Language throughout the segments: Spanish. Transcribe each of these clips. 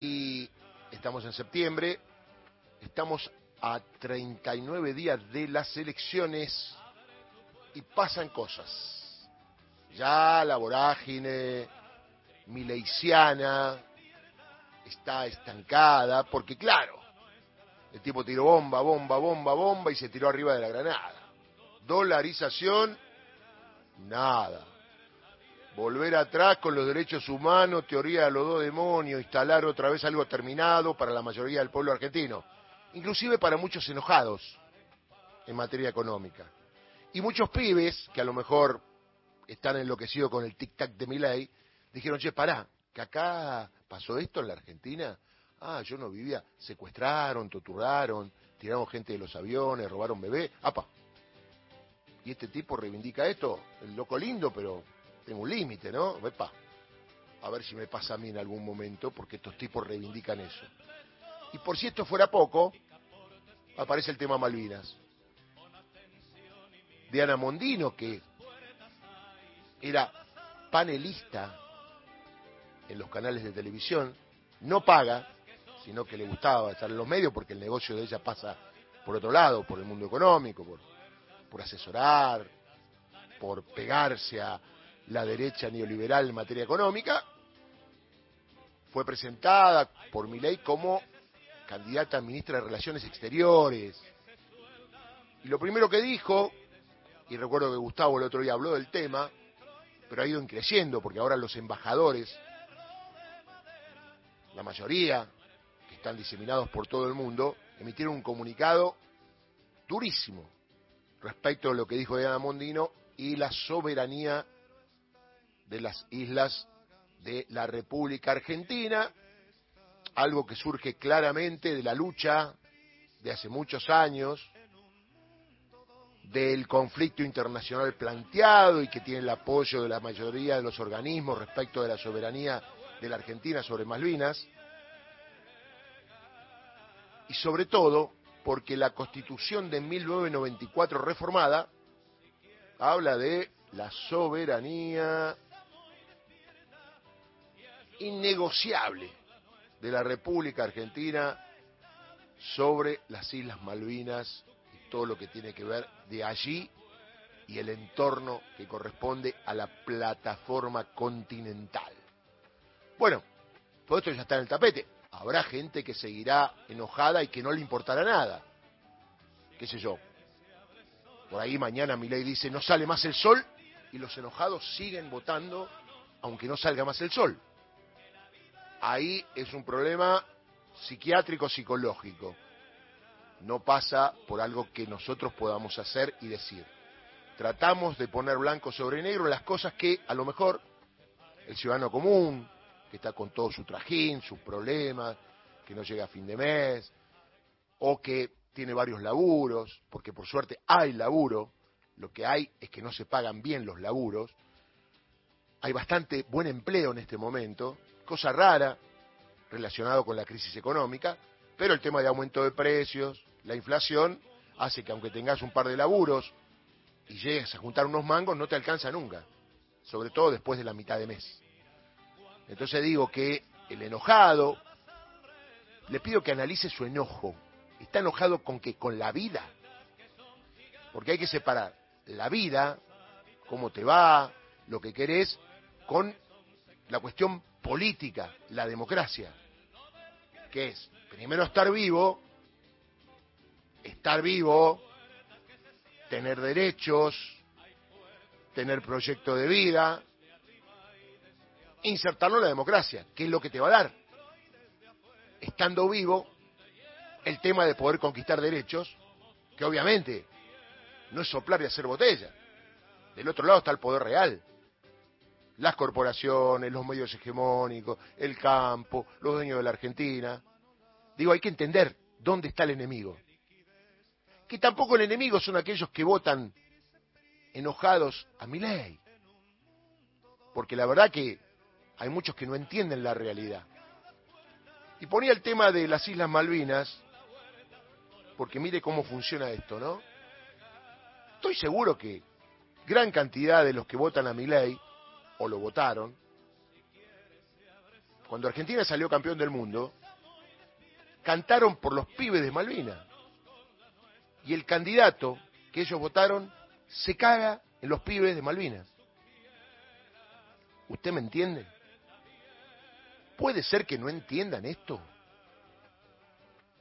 Y estamos en septiembre, estamos a 39 días de las elecciones y pasan cosas. Ya la vorágine mileiciana está estancada, porque claro, el tipo tiró bomba, bomba, bomba, bomba y se tiró arriba de la granada. Dolarización, nada. Volver atrás con los derechos humanos, teoría de los dos demonios, instalar otra vez algo terminado para la mayoría del pueblo argentino, inclusive para muchos enojados en materia económica. Y muchos pibes, que a lo mejor están enloquecidos con el tic-tac de mi ley, dijeron, che, pará, que acá pasó esto en la Argentina. Ah, yo no vivía. Secuestraron, torturaron, tiraron gente de los aviones, robaron bebé. ¡Apa! Y este tipo reivindica esto, el loco lindo, pero tengo un límite, ¿no? A ver si me pasa a mí en algún momento, porque estos tipos reivindican eso. Y por si esto fuera poco, aparece el tema Malvinas. Diana Mondino, que era panelista en los canales de televisión, no paga, sino que le gustaba estar en los medios porque el negocio de ella pasa por otro lado, por el mundo económico, por, por asesorar, por pegarse a la derecha neoliberal en materia económica, fue presentada por Milei como candidata a ministra de Relaciones Exteriores. Y lo primero que dijo, y recuerdo que Gustavo el otro día habló del tema, pero ha ido creciendo porque ahora los embajadores, la mayoría, que están diseminados por todo el mundo, emitieron un comunicado durísimo respecto a lo que dijo Diana Mondino y la soberanía de las islas de la República Argentina, algo que surge claramente de la lucha de hace muchos años, del conflicto internacional planteado y que tiene el apoyo de la mayoría de los organismos respecto de la soberanía de la Argentina sobre Malvinas, y sobre todo porque la Constitución de 1994 reformada habla de la soberanía innegociable de la República Argentina sobre las Islas Malvinas y todo lo que tiene que ver de allí y el entorno que corresponde a la plataforma continental. Bueno, todo esto ya está en el tapete. Habrá gente que seguirá enojada y que no le importará nada. ¿Qué sé yo? Por ahí mañana mi ley dice no sale más el sol y los enojados siguen votando aunque no salga más el sol ahí es un problema psiquiátrico psicológico. No pasa por algo que nosotros podamos hacer y decir. Tratamos de poner blanco sobre negro las cosas que a lo mejor el ciudadano común, que está con todo su trajín, sus problemas, que no llega a fin de mes, o que tiene varios laburos, porque por suerte hay laburo, lo que hay es que no se pagan bien los laburos, hay bastante buen empleo en este momento, cosa rara relacionado con la crisis económica, pero el tema de aumento de precios, la inflación, hace que aunque tengas un par de laburos y llegues a juntar unos mangos, no te alcanza nunca, sobre todo después de la mitad de mes. Entonces digo que el enojado, le pido que analice su enojo. ¿Está enojado con que Con la vida. Porque hay que separar la vida, cómo te va, lo que querés, con la cuestión política, la democracia, que es primero estar vivo, estar vivo, tener derechos, tener proyecto de vida, insertarlo en la democracia, que es lo que te va a dar. Estando vivo, el tema de poder conquistar derechos, que obviamente no es soplar y hacer botella. Del otro lado está el poder real, las corporaciones, los medios hegemónicos, el campo, los dueños de la Argentina. Digo, hay que entender dónde está el enemigo. Que tampoco el enemigo son aquellos que votan enojados a mi ley. Porque la verdad que hay muchos que no entienden la realidad. Y ponía el tema de las Islas Malvinas, porque mire cómo funciona esto, ¿no? Estoy seguro que gran cantidad de los que votan a mi ley o lo votaron, cuando Argentina salió campeón del mundo, cantaron por los pibes de Malvinas. Y el candidato que ellos votaron se caga en los pibes de Malvinas. ¿Usted me entiende? ¿Puede ser que no entiendan esto?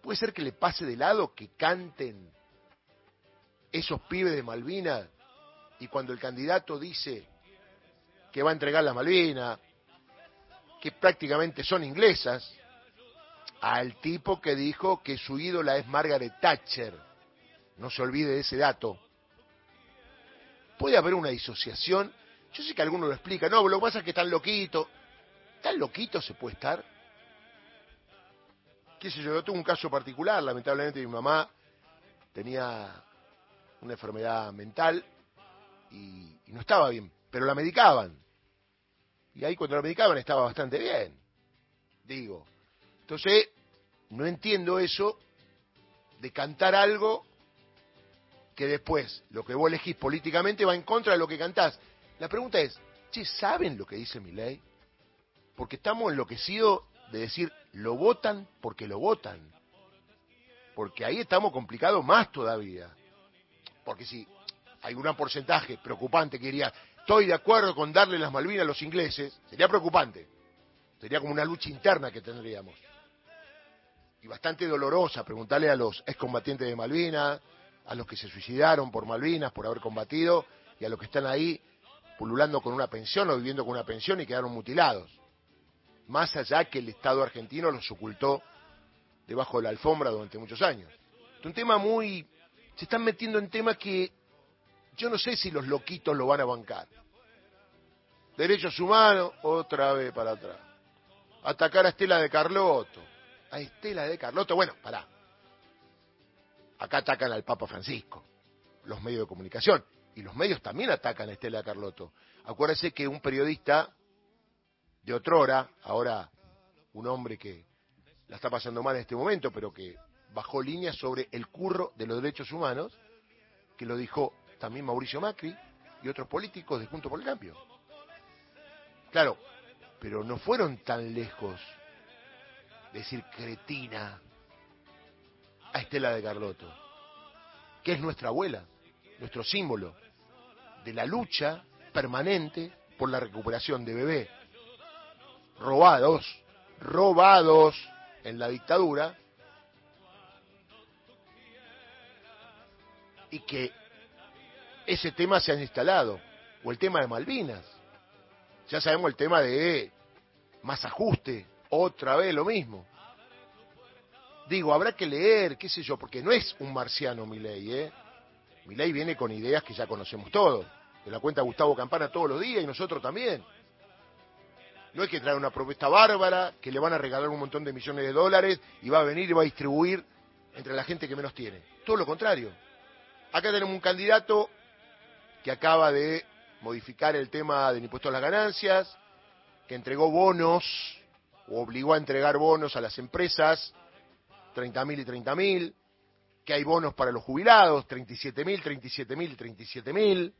¿Puede ser que le pase de lado que canten esos pibes de Malvinas y cuando el candidato dice que va a entregar la Malvina, que prácticamente son inglesas, al tipo que dijo que su ídola es Margaret Thatcher. No se olvide de ese dato. Puede haber una disociación. Yo sé que algunos lo explican. No, lo que pasa es que están loquitos. ¿Tan loquito se puede estar? ¿Qué sé yo? Yo tuve un caso particular. Lamentablemente mi mamá tenía una enfermedad mental y no estaba bien, pero la medicaban. Y ahí cuando la medicaban estaba bastante bien. Digo. Entonces, no entiendo eso de cantar algo que después lo que vos elegís políticamente va en contra de lo que cantás. La pregunta es, che, ¿saben lo que dice mi ley? Porque estamos enloquecidos de decir, lo votan porque lo votan. Porque ahí estamos complicados más todavía. Porque si hay un porcentaje preocupante que diría, estoy de acuerdo con darle las Malvinas a los ingleses, sería preocupante. Sería como una lucha interna que tendríamos. Y bastante dolorosa preguntarle a los excombatientes de Malvinas, a los que se suicidaron por Malvinas, por haber combatido, y a los que están ahí pululando con una pensión o viviendo con una pensión y quedaron mutilados. Más allá que el Estado argentino los ocultó debajo de la alfombra durante muchos años. Es un tema muy... Se están metiendo en temas que yo no sé si los loquitos lo van a bancar. Derechos humanos, otra vez para atrás. Atacar a Estela de Carlotto. A Estela de Carlotto, bueno, pará. Acá atacan al Papa Francisco, los medios de comunicación. Y los medios también atacan a Estela de Carlotto. Acuérdese que un periodista de otrora, ahora un hombre que la está pasando mal en este momento, pero que bajó líneas sobre el curro de los derechos humanos, que lo dijo también Mauricio Macri y otros políticos de Junto por el Cambio. Claro, pero no fueron tan lejos de decir cretina a Estela de Carlotto, que es nuestra abuela, nuestro símbolo de la lucha permanente por la recuperación de bebé robados, robados en la dictadura, y que ese tema se ha instalado, o el tema de Malvinas. Ya sabemos el tema de más ajuste, otra vez lo mismo. Digo, habrá que leer, qué sé yo, porque no es un marciano mi ley, ¿eh? Mi ley viene con ideas que ya conocemos todos, de la cuenta Gustavo Campana todos los días y nosotros también. No es que trae una propuesta bárbara, que le van a regalar un montón de millones de dólares y va a venir y va a distribuir entre la gente que menos tiene. Todo lo contrario. Acá tenemos un candidato que acaba de modificar el tema del impuesto a las ganancias, que entregó bonos, o obligó a entregar bonos a las empresas, 30.000 y 30.000, que hay bonos para los jubilados, 37.000, 37.000 y 37.000,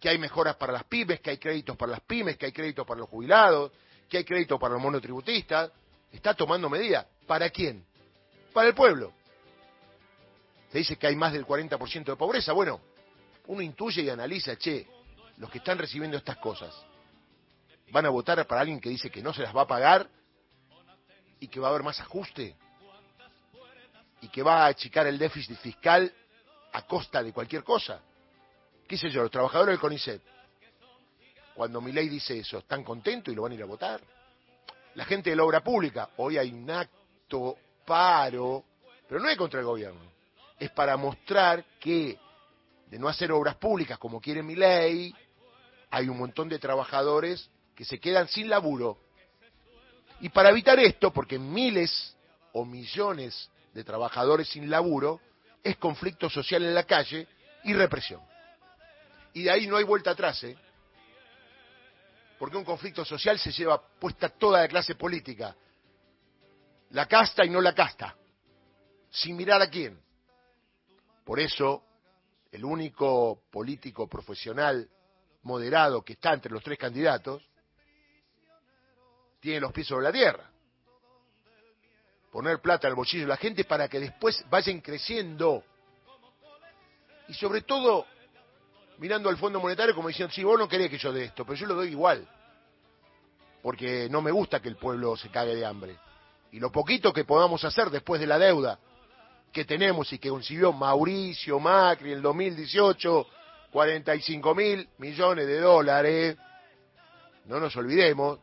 que hay mejoras para las pymes, que hay créditos para las pymes, que hay créditos para los jubilados, que hay créditos para los monotributistas. Está tomando medidas. ¿Para quién? Para el pueblo. Se dice que hay más del 40% de pobreza. Bueno, uno intuye y analiza, che, los que están recibiendo estas cosas, van a votar para alguien que dice que no se las va a pagar y que va a haber más ajuste y que va a achicar el déficit fiscal a costa de cualquier cosa. ¿Qué sé yo? Los trabajadores del CONICET, cuando mi ley dice eso, están contentos y lo van a ir a votar. La gente de la obra pública, hoy hay un acto, paro, pero no es contra el gobierno, es para mostrar que de no hacer obras públicas como quiere mi ley, hay un montón de trabajadores que se quedan sin laburo. Y para evitar esto, porque miles o millones de trabajadores sin laburo, es conflicto social en la calle y represión. Y de ahí no hay vuelta atrás, ¿eh? Porque un conflicto social se lleva puesta toda la clase política, la casta y no la casta, sin mirar a quién. Por eso el único político profesional moderado que está entre los tres candidatos, tiene los pies sobre la tierra. Poner plata al bolsillo de la gente para que después vayan creciendo. Y sobre todo, mirando al Fondo Monetario como diciendo, sí, vos no querés que yo dé esto, pero yo lo doy igual. Porque no me gusta que el pueblo se cague de hambre. Y lo poquito que podamos hacer después de la deuda que tenemos y que concibió Mauricio Macri en el 2018, 45 mil millones de dólares, no nos olvidemos,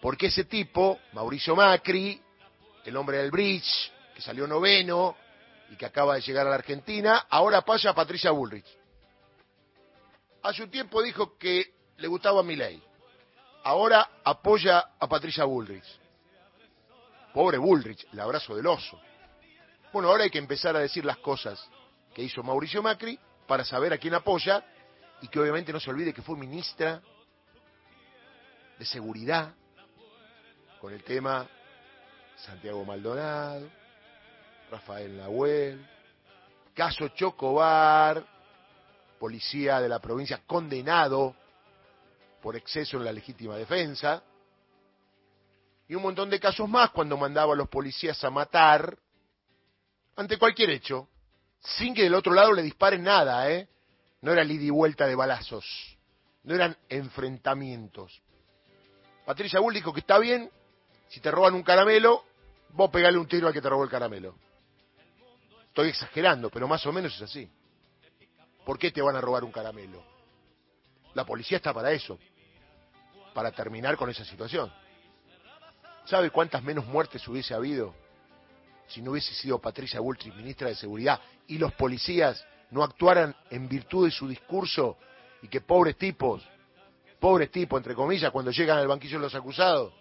porque ese tipo, Mauricio Macri, el hombre del bridge, que salió noveno y que acaba de llegar a la Argentina, ahora pasa a Patricia Bullrich. Hace un tiempo dijo que le gustaba mi ley. Ahora apoya a Patricia Bullrich. Pobre Bullrich, el abrazo del oso. Bueno, ahora hay que empezar a decir las cosas que hizo Mauricio Macri para saber a quién apoya y que obviamente no se olvide que fue ministra de Seguridad con el tema Santiago Maldonado, Rafael Nahuel, caso Chocobar, policía de la provincia condenado por exceso en la legítima defensa, y un montón de casos más cuando mandaba a los policías a matar ante cualquier hecho, sin que del otro lado le disparen nada, ¿eh? No era ida y vuelta de balazos, no eran enfrentamientos. Patricia Bull dijo que está bien, si te roban un caramelo, vos pegale un tiro al que te robó el caramelo. Estoy exagerando, pero más o menos es así. ¿Por qué te van a robar un caramelo? La policía está para eso, para terminar con esa situación. ¿Sabe cuántas menos muertes hubiese habido si no hubiese sido Patricia Bullrich ministra de Seguridad y los policías no actuaran en virtud de su discurso y que pobres tipos, pobres tipos, entre comillas, cuando llegan al banquillo los acusados,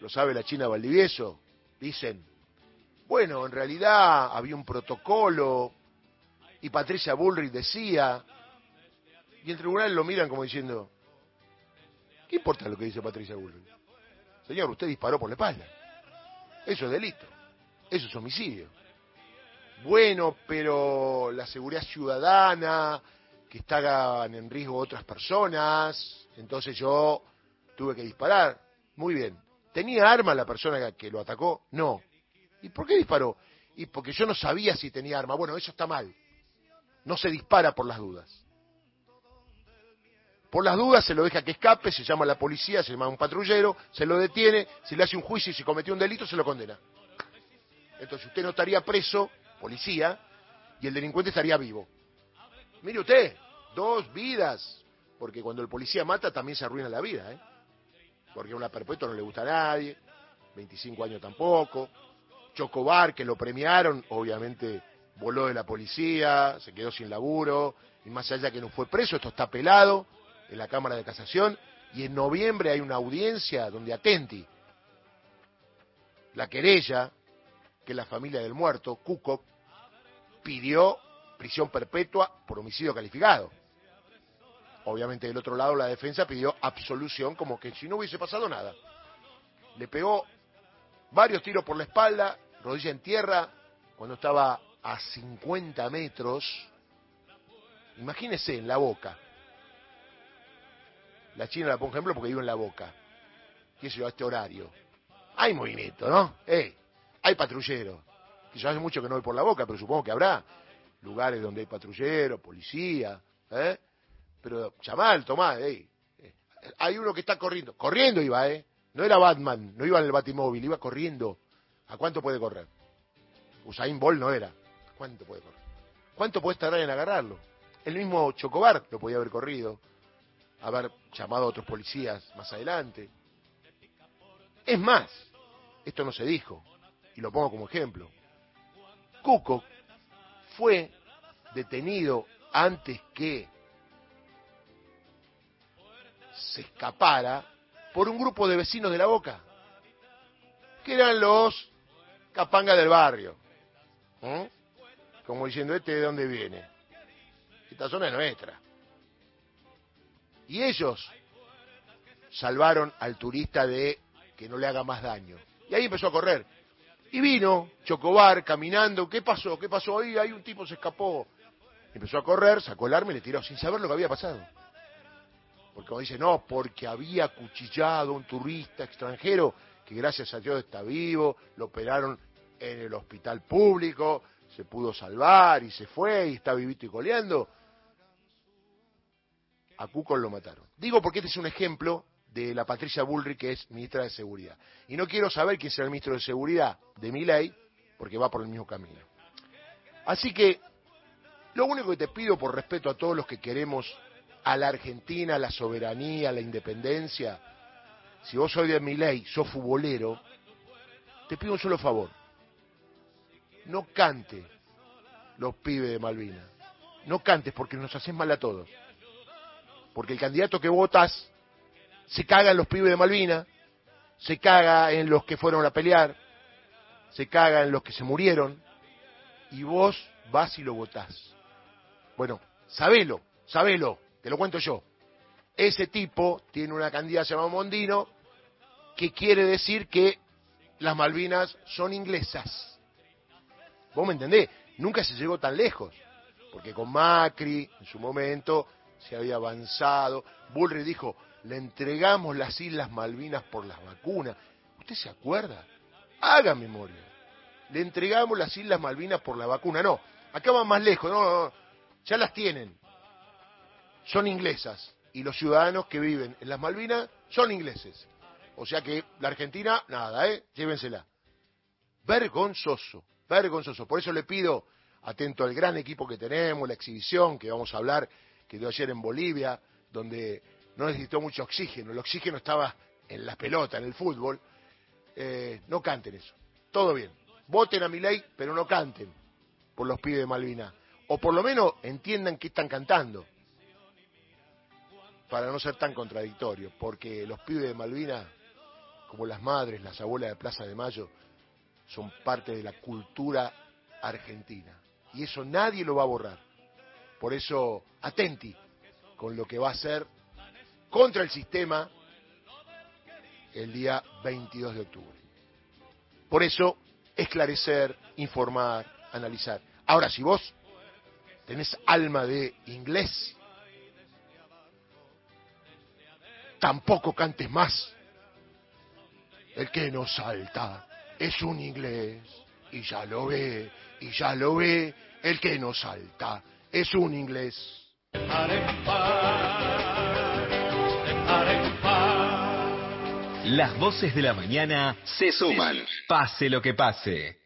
lo sabe la China Valdivieso, dicen, bueno, en realidad había un protocolo y Patricia Bullrich decía, y el tribunal lo miran como diciendo, ¿qué importa lo que dice Patricia Bullrich? Señor, usted disparó por la espalda. Eso es delito. Eso es homicidio. Bueno, pero la seguridad ciudadana, que estaban en riesgo otras personas, entonces yo tuve que disparar. Muy bien. ¿Tenía arma la persona que lo atacó? No. ¿Y por qué disparó? Y porque yo no sabía si tenía arma. Bueno, eso está mal. No se dispara por las dudas. Por las dudas se lo deja que escape, se llama a la policía, se llama a un patrullero, se lo detiene, se le hace un juicio y si cometió un delito se lo condena. Entonces usted no estaría preso, policía, y el delincuente estaría vivo. Mire usted, dos vidas, porque cuando el policía mata también se arruina la vida, ¿eh? Porque una perpetua no le gusta a nadie, 25 años tampoco. Chocobar, que lo premiaron, obviamente voló de la policía, se quedó sin laburo, y más allá que no fue preso, esto está pelado, en la Cámara de Casación y en noviembre hay una audiencia donde Atenti, la querella, que la familia del muerto, Cuco, pidió prisión perpetua por homicidio calificado. Obviamente del otro lado la defensa pidió absolución como que si no hubiese pasado nada. Le pegó varios tiros por la espalda, rodilla en tierra, cuando estaba a 50 metros. Imagínese en la boca. La China la pongo ejemplo porque vivo en la boca. ¿Qué sé yo? A este horario. Hay movimiento, ¿no? Eh, hay patrulleros. Que yo hace mucho que no voy por la boca, pero supongo que habrá lugares donde hay patrulleros, policía, ¿eh? Pero Chamal, Tomás, eh. Hay uno que está corriendo. Corriendo iba, ¿eh? No era Batman, no iba en el batimóvil, iba corriendo. ¿A cuánto puede correr? Usain Bolt no era. ¿Cuánto puede correr? ¿Cuánto puede tardar en agarrarlo? El mismo Chocobar lo podía haber corrido haber llamado a otros policías más adelante. Es más, esto no se dijo, y lo pongo como ejemplo. Cuco fue detenido antes que se escapara por un grupo de vecinos de la Boca, que eran los capangas del barrio. Como diciendo, este de dónde viene. Esta zona es nuestra. Y ellos salvaron al turista de que no le haga más daño. Y ahí empezó a correr. Y vino Chocobar caminando. ¿Qué pasó? ¿Qué pasó? Ahí, ahí un tipo se escapó. Empezó a correr, sacó el arma y le tiró sin saber lo que había pasado. Porque como dice, no, porque había cuchillado a un turista extranjero que gracias a Dios está vivo, lo operaron en el hospital público, se pudo salvar y se fue y está vivito y coleando. A Cuco lo mataron. Digo porque este es un ejemplo de la Patricia Bullrich, que es ministra de Seguridad. Y no quiero saber quién será el ministro de Seguridad de mi ley, porque va por el mismo camino. Así que, lo único que te pido por respeto a todos los que queremos a la Argentina, la soberanía, la independencia, si vos sois de mi ley, sos futbolero, te pido un solo favor. No cante los pibes de Malvinas. No cantes porque nos haces mal a todos. Porque el candidato que votas se caga en los pibes de Malvinas, se caga en los que fueron a pelear, se caga en los que se murieron, y vos vas y lo votás. Bueno, sabelo, sabelo, te lo cuento yo. Ese tipo tiene una candidata llamada Mondino que quiere decir que las Malvinas son inglesas. ¿Vos me entendés? Nunca se llegó tan lejos, porque con Macri en su momento se había avanzado. Bullrich dijo, le entregamos las Islas Malvinas por las vacunas. ¿Usted se acuerda? Haga memoria. Le entregamos las Islas Malvinas por la vacuna. No, acá van más lejos. No, no, ya las tienen. Son inglesas. Y los ciudadanos que viven en las Malvinas son ingleses. O sea que la Argentina, nada, ¿eh? Llévensela. Vergonzoso, vergonzoso. Por eso le pido, atento al gran equipo que tenemos, la exhibición que vamos a hablar, que dio ayer en Bolivia, donde no necesitó mucho oxígeno, el oxígeno estaba en la pelota, en el fútbol, eh, no canten eso. Todo bien. Voten a mi ley, pero no canten por los pibes de Malvina. O por lo menos entiendan qué están cantando. Para no ser tan contradictorio. Porque los pibes de Malvina, como las madres, las abuelas de Plaza de Mayo, son parte de la cultura argentina. Y eso nadie lo va a borrar. Por eso, atenti con lo que va a ser contra el sistema el día 22 de octubre. Por eso, esclarecer, informar, analizar. Ahora, si vos tenés alma de inglés, tampoco cantes más. El que no salta es un inglés y ya lo ve, y ya lo ve, el que no salta es un inglés. Las voces de la mañana se suman. Pase lo que pase.